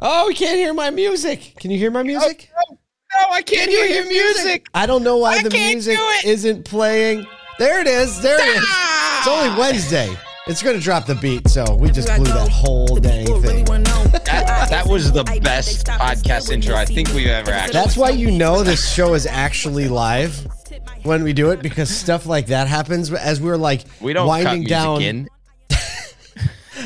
Oh, we can't hear my music. Can you hear my music? Oh, no, I can't hear your music. I don't know why I the music do it. isn't playing. There it is. There it is. It's only Wednesday. It's going to drop the beat, so we just blew that whole dang thing. That, that was the best podcast intro I think we've ever actually. That's why you know this show is actually live when we do it because stuff like that happens as we're like we don't winding down in.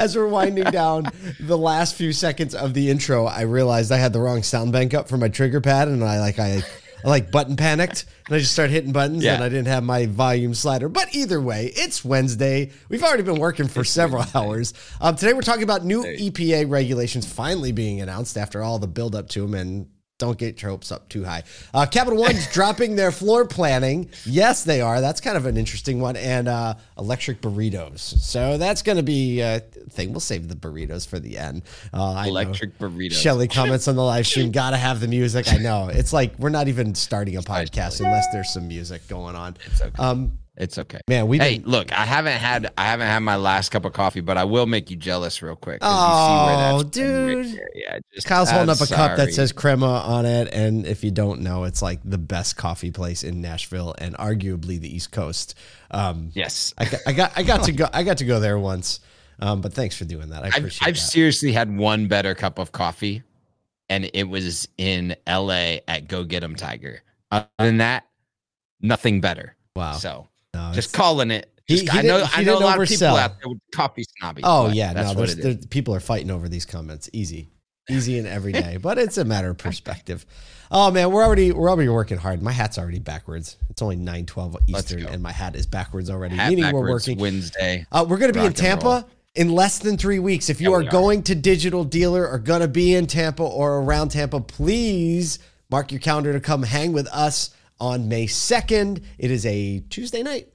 As we're winding down the last few seconds of the intro, I realized I had the wrong sound bank up for my trigger pad, and I like I, I like button panicked, and I just started hitting buttons, Yeah. and I didn't have my volume slider. But either way, it's Wednesday. We've already been working for several hours. Um, today we're talking about new EPA regulations finally being announced after all the build up to them and. Don't get your hopes up too high. Uh, Capital One's dropping their floor planning. Yes, they are. That's kind of an interesting one. And uh, electric burritos. So that's going to be a thing. We'll save the burritos for the end. Uh, Electric burritos. Shelly comments on the live stream. Gotta have the music. I know. It's like we're not even starting a podcast unless there's some music going on. It's okay. Um, It's okay. man, we've Hey, look, I haven't had I haven't had my last cup of coffee, but I will make you jealous real quick. 'cause Oh, you see where that's dude. Yeah, just, Kyle's holding I'm up a cup that sorry. says crema on it, and if you don't know, it's like the best coffee place in Nashville and arguably the East Coast. Um, Yes. I got, I got, I got to go, I got to go there once. Um, but thanks for doing that. I I've, appreciate I've that. seriously had one better cup of coffee, and it was in LA at Go Get 'em Tiger. Other than that, nothing better. wow. So No, just calling it. Just- he I know. I know a lot of people out there with coffee snobby. Oh yeah, that's no, what it is. people are fighting over these comments. Easy, easy and every day, but it's a matter of perspective. Oh man, we're already we're already working hard. My hat's already backwards. It's only nine twelve Eastern, and my hat is backwards already. Hat meaning we're working. Wednesday. Uh, we're going to be in Rock and roll. Tampa in less than three weeks. If you Yeah, are we are. going to Digital Dealer or going to be in Tampa or around Tampa, please mark your calendar to come hang with us on May 2nd. It is a Tuesday night.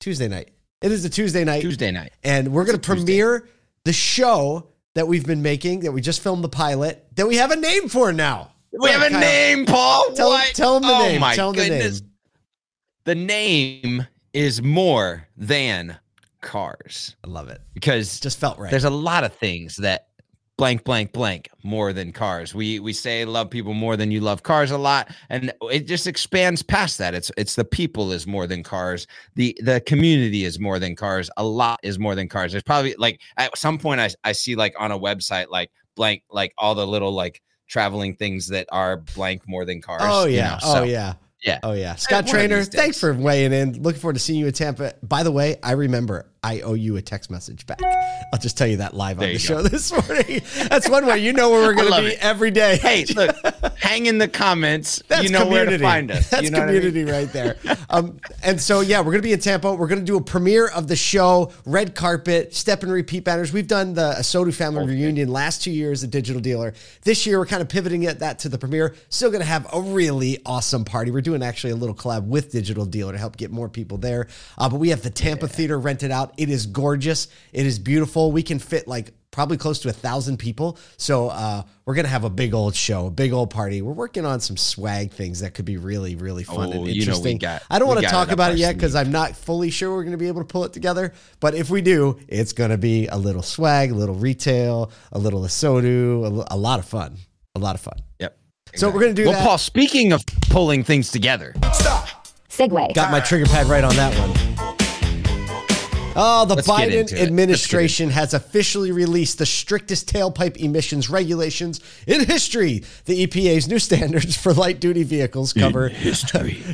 Tuesday night. It is a Tuesday night. Tuesday night. And we're going to a Tuesday. premiere the show that we've been making, that we just filmed the pilot, that we have a name for now. We have a Kyle. name, Paul. Tell- what? tell 'em the oh name. My Tell the goodness. name. The name is more than cars I love it. because Just felt right. there's a lot of things that blank blank blank more than cars we we say love people more than you love cars a lot and it just expands past that it's it's the people is more than cars the the community is more than cars a lot is more than cars there's probably like at some point i, I see like on a website like blank like all the little like traveling things that are blank more than cars Oh you yeah. know, oh yeah. yeah. Oh yeah. Scott Trainer, thanks for weighing in. Looking forward to seeing you in Tampa. By the way, I remember I owe you a text message back. I'll just tell you that live on the show go. this morning. That's one way you know where we're going to be it. every day. hey look hang in the comments That's you know community. where to find us That's you know what I mean? community right there. Um, and so, yeah, we're going to be in Tampa. We're going to do a premiere of the show, red carpet, step and repeat banners. We've done the Sodu family reunion last two years at Digital Dealer. This year, we're kind of pivoting it, that to the premiere. Still going to have a really awesome party. We're doing actually a little collab with Digital Dealer to help get more people there. Uh, but we have the Tampa Theater rented out. It is gorgeous. It is beautiful. We can fit like probably close to a thousand people. So uh, we're gonna have a big old show, a big old party. We're working on some swag things that could be really, really fun Oh, and you know interesting. got- I don't want to talk about it yet because. I'm not fully sure we're gonna be able to pull it together. But if we do, it's gonna be a little swag, a little retail, a little ASOTU, a, a lot of fun, a lot of fun. Yep. So we're gonna do well, that. Paul, speaking of pulling things together, Segue. Got my trigger pad right on that one. Oh, the Let's Biden administration has officially released the strictest tailpipe emissions regulations in history. The EPA's new standards for light duty vehicles cover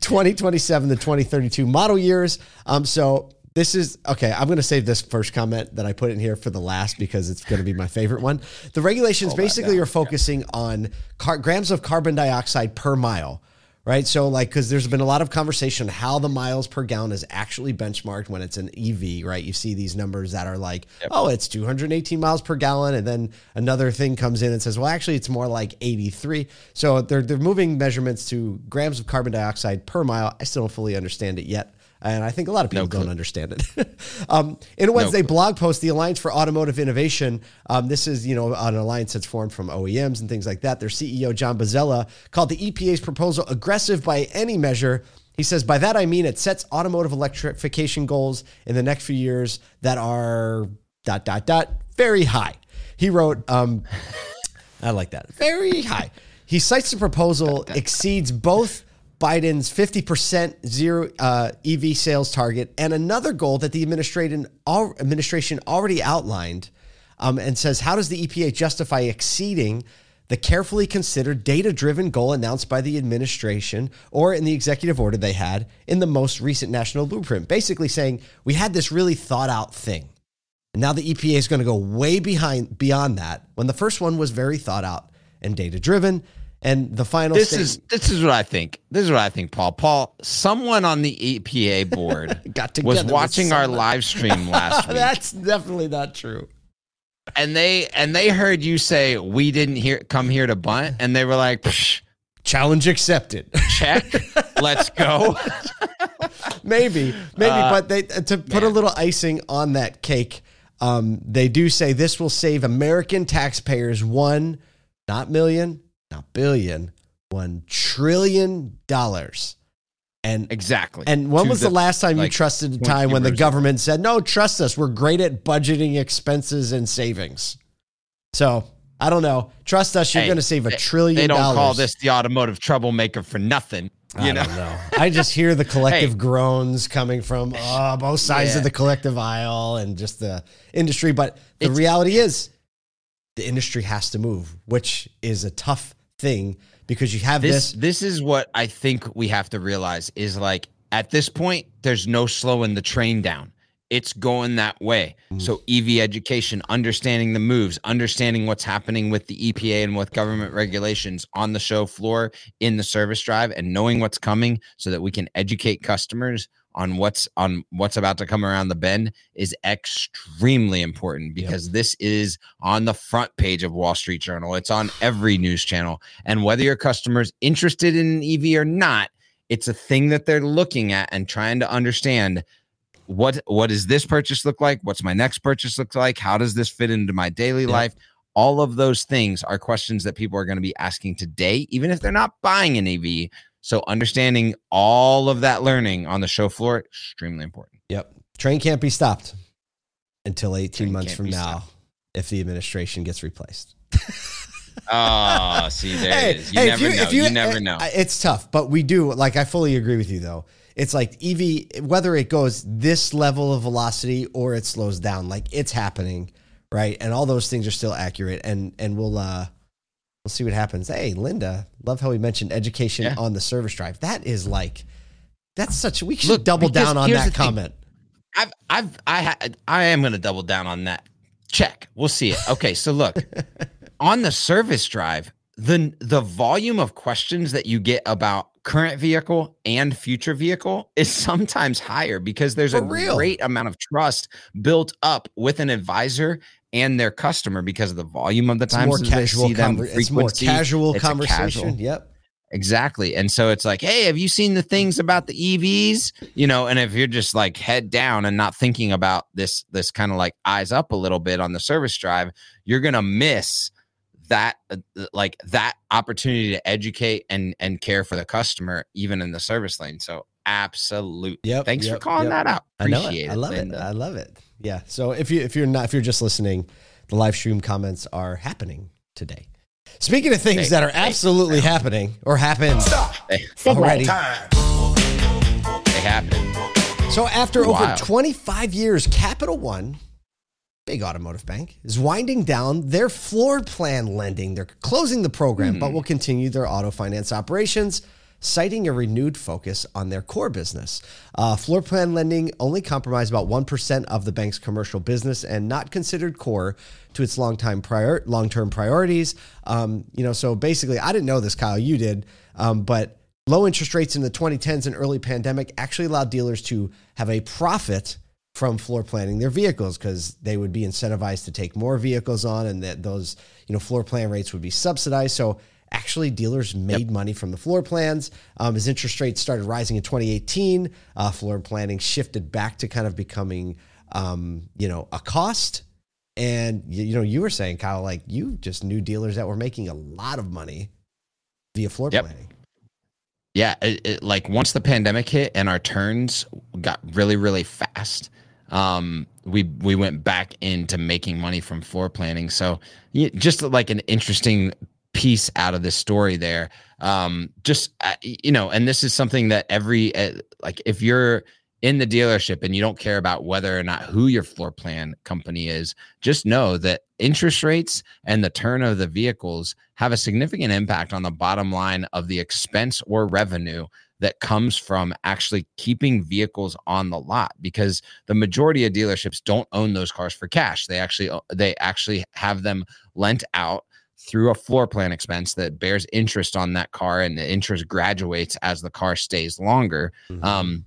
2027 to 2032 model years. Um, so this is okay. I'm going to save this first comment that I put in here for the last because it's going to be my favorite one. The regulations basically are focusing on car- grams of carbon dioxide per mile right? So, like, because there's been a lot of conversation on how the miles per gallon is actually benchmarked when it's an EV, right? You see these numbers that are like, oh, it's 218 miles per gallon, and then another thing comes in and says, well, actually, it's more like 83. So they're they're moving measurements to grams of carbon dioxide per mile. I still don't fully understand it yet. And I think a lot of people clue. don't understand it. um, in a Wednesday blog post, the Alliance for Automotive Innovation, um, this is you know an alliance that's formed from OEMs and things like that. Their CEO John Bozzella called the EPA's proposal aggressive by any measure. He says, by that I mean it sets automotive electrification goals in the next few years that are dot dot dot very high. He wrote, um, I like that. Very high. He cites the proposal exceeds both Biden's 50% zero uh, EV sales target and another goal that the administration, administration already outlined um, and says, How does the EPA justify exceeding the carefully considered data driven goal announced by the administration or in the executive order they had in the most recent national blueprint? Basically saying, We had this really thought out thing. And now the EPA is going to go way behind beyond that when the first one was very thought out and data driven. And the final this is this is what I think. This is what I think, Paul. Paul, someone on the EPA board got was watching our live stream last week. That's definitely not true. And they and they heard you say we didn't hear come here to bunt, and they were like, challenge accepted. Check. Let's go. maybe, maybe, uh, but they to put man. a little icing on that cake. Um, they do say this will save American taxpayers one, not million, not billion, one trillion dollars. And exactly. And when was the, the last time like, you trusted a time when the government said, "No, trust us. We're great at budgeting expenses and savings." So I don't know. Trust us. You're hey, going to save a trillion. They don't dollars. call this the automotive troublemaker for nothing. You I know? know. I just hear the collective hey. groans coming from uh, both sides yeah. of the collective aisle and just the industry. But the it's, reality is, the industry has to move, which is a tough thing because you have this, this. This is what I think we have to realize is like at this point, there's no slowing the train down. It's going that way. Mm. So EV education, understanding the moves, understanding what's happening with the EPA and with government regulations on the show floor in the service drive and knowing what's coming so that we can educate customers on what's on what's about to come around the bend is extremely important because yep. this is on the front page of Wall Street Journal. It's on every news channel. And whether your customer's interested in an EV or not, it's a thing that they're looking at and trying to understand what what does this purchase look like? What's my next purchase look like? How does this fit into my daily yep. life? All of those things are questions that people are going to be asking today, even if they're not buying an EV so understanding all of that learning on the show floor extremely important. Yep. Train can't be stopped until 18 Train months from now stopped. if the administration gets replaced. oh, see, there hey, it is. You hey, never you, know. You, you, never know. It's tough, but we do. Like, I fully agree with you, though. It's like EV, whether it goes this level of velocity or it slows down, like it's happening, right? And all those things are still accurate. And and we'll uh We'll see what happens. Hey, Linda, love how we mentioned education yeah. on the service drive. That is like, that's such. We should Look, double down on that comment. I've, I've, I, I am going to double down on that. Check. We'll see it. Okay, so look, on the service drive, the the volume of questions that you get about current vehicle and future vehicle is sometimes higher because there's For a real. great amount of trust built up with an advisor and their customer because of the volume of the times more casual they see them. Conver- it's more casual it's conversation. Casual. Yep. Exactly. And so it's like, hey, have you seen the things about the EVs? You know, and if you're just like head down and not thinking about this, this kind of like eyes up a little bit on the service drive, you're gonna miss that uh, like that opportunity to educate and and care for the customer even in the service lane. So absolutely. Yep. Thanks yep, for calling yep. that out. Appreciate I know it. I love it, it. I love it. Yeah. So if you if you're not if you're just listening, the live stream comments are happening today. Speaking of things hey, that are hey, absolutely hey. happening or happened already. They happen. So after over 25 years, Capital One, big automotive bank, is winding down their floor plan lending. They're closing the program, mm-hmm. but will continue their auto finance operations citing a renewed focus on their core business. Uh, floor plan lending only comprised about 1% of the bank's commercial business and not considered core to its long-time prior, long-term priorities. Um, you know, so basically, I didn't know this, Kyle, you did, um, but low interest rates in the 2010s and early pandemic actually allowed dealers to have a profit from floor planning their vehicles because they would be incentivized to take more vehicles on and that those you know floor plan rates would be subsidized so actually dealers made yep. money from the floor plans. Um, as interest rates started rising in 2018, uh, floor planning shifted back to kind of becoming, um, you know, a cost. And you, you, know, you were saying, Kyle, like you just knew dealers that were making a lot of money via floor yep. planning. Yeah, it, it, like once the pandemic hit and our turns got really, really fast, um, we we went back into making money from floor planning. So just like an interesting piece out of this story there. Um, just uh, you know, and this is something that every uh, like if you're in the dealership and you don't care about whether or not who your floor plan company is, just know that interest rates and the turn of the vehicles have a significant impact on the bottom line of the expense or revenue that comes from actually keeping vehicles on the lot because the majority of dealerships don't own those cars for cash they actually they actually have them lent out through a floor plan expense that bears interest on that car and the interest graduates as the car stays longer mm-hmm. um,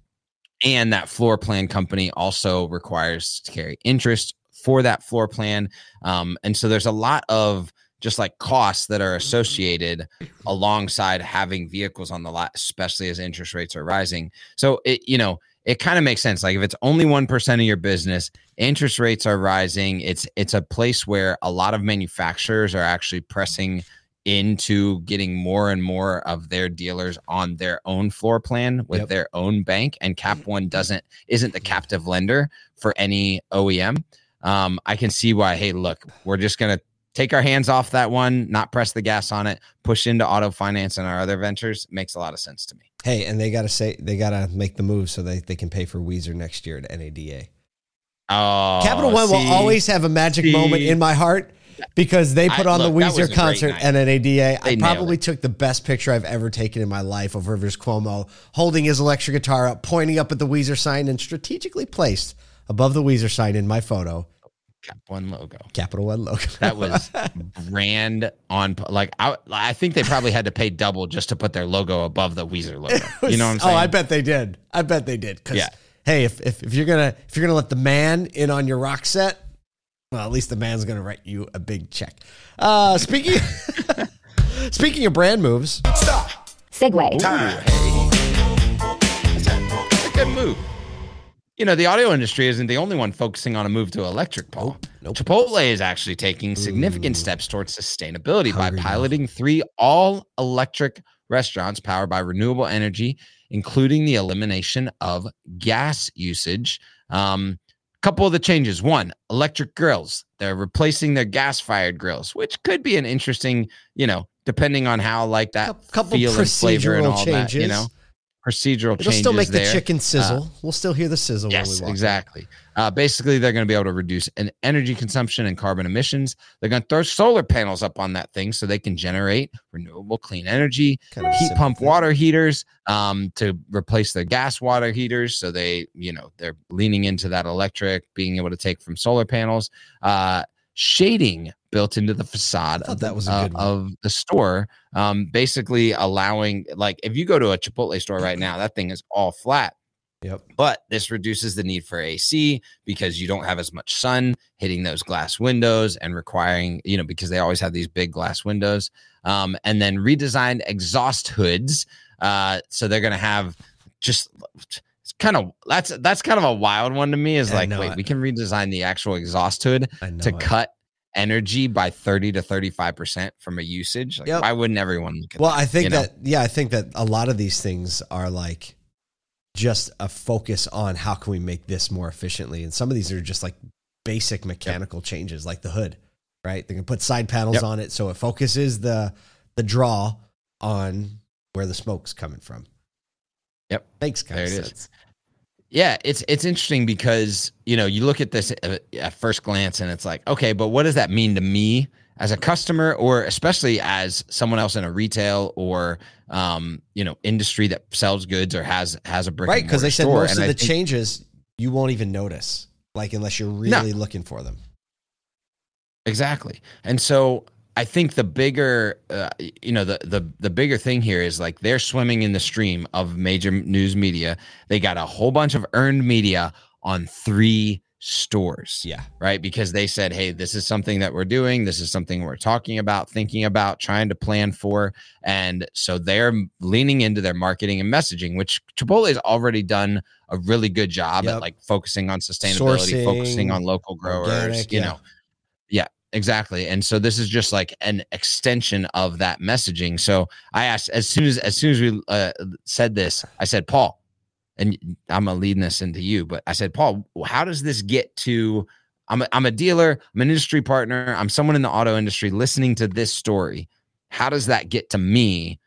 and that floor plan company also requires to carry interest for that floor plan um, and so there's a lot of just like costs that are associated alongside having vehicles on the lot, especially as interest rates are rising. So it, you know, it kind of makes sense. Like if it's only one percent of your business, interest rates are rising. It's it's a place where a lot of manufacturers are actually pressing into getting more and more of their dealers on their own floor plan with yep. their own bank and cap one doesn't isn't the captive lender for any OEM um, I can see why. Hey, look, we're just gonna take our hands off that one, not press the gas on it, push into auto finance and our other ventures makes a lot of sense to me. Hey, and they got to say they got to make the move so they, they can pay for Weezer next year at NADA. Oh, Capital One see, will always have a magic see, moment in my heart because they put I, on look, the Weezer concert at NADA. They I probably took the best picture I've ever taken in my life of Rivers Cuomo holding his electric guitar up, pointing up at the Weezer sign, and strategically placed above the Weezer sign in my photo Cap One logo. Capital One logo. that was brand on. Like I, I think they probably had to pay double just to put their logo above the Weezer logo. Was, you know what I'm saying? Oh, I bet they did. I bet they did. Cause, yeah. Hey, if, if if you're gonna if you're gonna let the man in on your rock set, well, at least the man's gonna write you a big check. Uh, speaking speaking of brand moves, stop. Segue. Time. Hey. That's a good move you know, the audio industry isn't the only one focusing on a move to electric, Paul. Nope. Chipotle is actually taking significant Ooh. steps towards sustainability Hungry by piloting now. three all electric restaurants powered by renewable energy, including the elimination of gas usage. Um, couple of the changes one electric grills they're replacing their gas fired grills which could be an interesting you know depending on how like that couple feel and flavor and all changes. that you know procedural It'll changes. still make there. the chicken sizzle. Uh, we'll still hear the sizzle. Yes, exactly. Uh, basically, they're going to be able to reduce an energy consumption and carbon emissions. They're going to throw solar panels up on that thing so they can generate renewable clean energy. Kind of heat pump thing. water heaters um, to replace their gas water heaters. So they, you know, they're leaning into that electric, being able to take from solar panels. Uh, shading built into the facade of, that was uh, of the store um, basically allowing like if you go to a chipotle store right now that thing is all flat Yep. But this reduces the need for AC because you don't have as much sun hitting those glass windows and requiring, you know, because they always have these big glass windows. Um, and then redesigned exhaust hoods. Uh, so they're going to have just it's kind of that's that's kind of a wild one to me is like wait it. we can redesign the actual exhaust hood to it. cut energy by 30 to 35 percent from a usage like yep. why wouldn't everyone look at well that, i think that know? yeah i think that a lot of these things are like just a focus on how can we make this more efficiently and some of these are just like basic mechanical yep. changes like the hood right they can put side panels yep. on it so it focuses the the draw on where the smoke's coming from Yep. Makes kind there of sense. Yeah, it's it's interesting because you know you look at this at first glance and it's like, okay, but what does that mean to me as a customer, or especially as someone else in a retail or um, you know industry that sells goods or has has a brick right? Because they said most and of I the think, changes you won't even notice, like unless you're really no. looking for them. Exactly, and so I think the bigger, uh, you know, the the the bigger thing here is like they're swimming in the stream of major news media. They got a whole bunch of earned media on three stores. Yeah. Right. Because they said, hey, this is something that we're doing. This is something we're talking about, thinking about, trying to plan for. And so they're leaning into their marketing and messaging, which Chipotle has already done a really good job yep. at like focusing on sustainability, Sourcing, focusing on local growers, organic, you yeah. know. Yeah. Exactly. And so this is just like an extension of that messaging. So I asked as soon as as soon as we uh, said this, I said, Paul, and I'm gonna lead this into you, but I said, Paul, how does this get to? I'm a, I'm a dealer, I'm an industry partner, I'm someone in the auto industry listening to this story. How does that get to me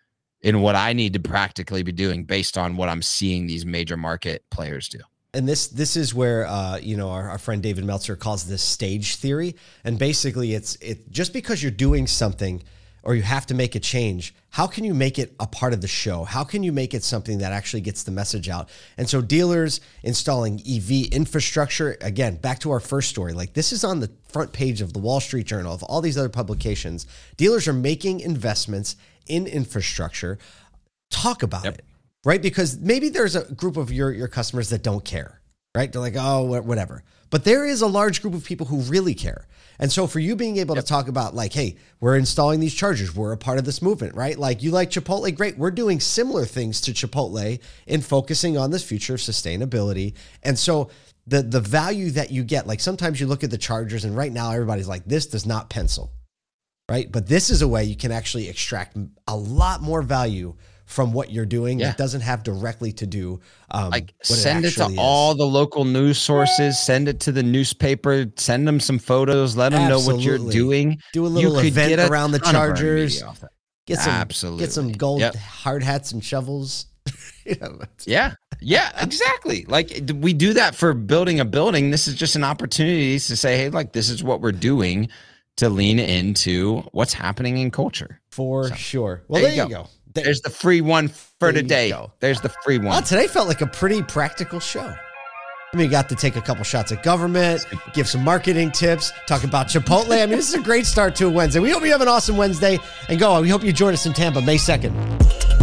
in what I need to practically be doing based on what I'm seeing these major market players do? And this this is where uh, you know our, our friend David Meltzer calls this stage theory, and basically it's it just because you're doing something or you have to make a change, how can you make it a part of the show? How can you make it something that actually gets the message out? And so dealers installing EV infrastructure, again, back to our first story, like this is on the front page of the Wall Street Journal of all these other publications. Dealers are making investments in infrastructure. Talk about yep. it right? Because maybe there's a group of your, your customers that don't care, right? They're like, oh, whatever. But there is a large group of people who really care. And so for you being able yep. to talk about like, hey, we're installing these chargers, we're a part of this movement, right? Like you like Chipotle, great. We're doing similar things to Chipotle in focusing on this future of sustainability. And so the the value that you get, like sometimes you look at the chargers and right now everybody's like, this does not pencil. Right. But this is a way you can actually extract a lot more value from what you're doing yeah. that doesn't have directly to do um, like send it, it to is. all the local news sources send it to the newspaper send them some photos let them Absolutely. know what you're doing do a little you event around the chargers get some Absolutely. get some gold yep. hard hats and shovels yeah yeah exactly like we do that for building a building this is just an opportunity to say hey like this is what we're doing to lean into what's happening in culture for so, sure well there, there you go. go. There's the free one for today. There's the free one. Well, today felt like a pretty practical show. I mean, you got to take a couple shots at government, give some marketing tips, talk about Chipotle. I mean, this is a great start to a Wednesday. We hope you have an awesome Wednesday and go. We hope you join us in Tampa May 2nd.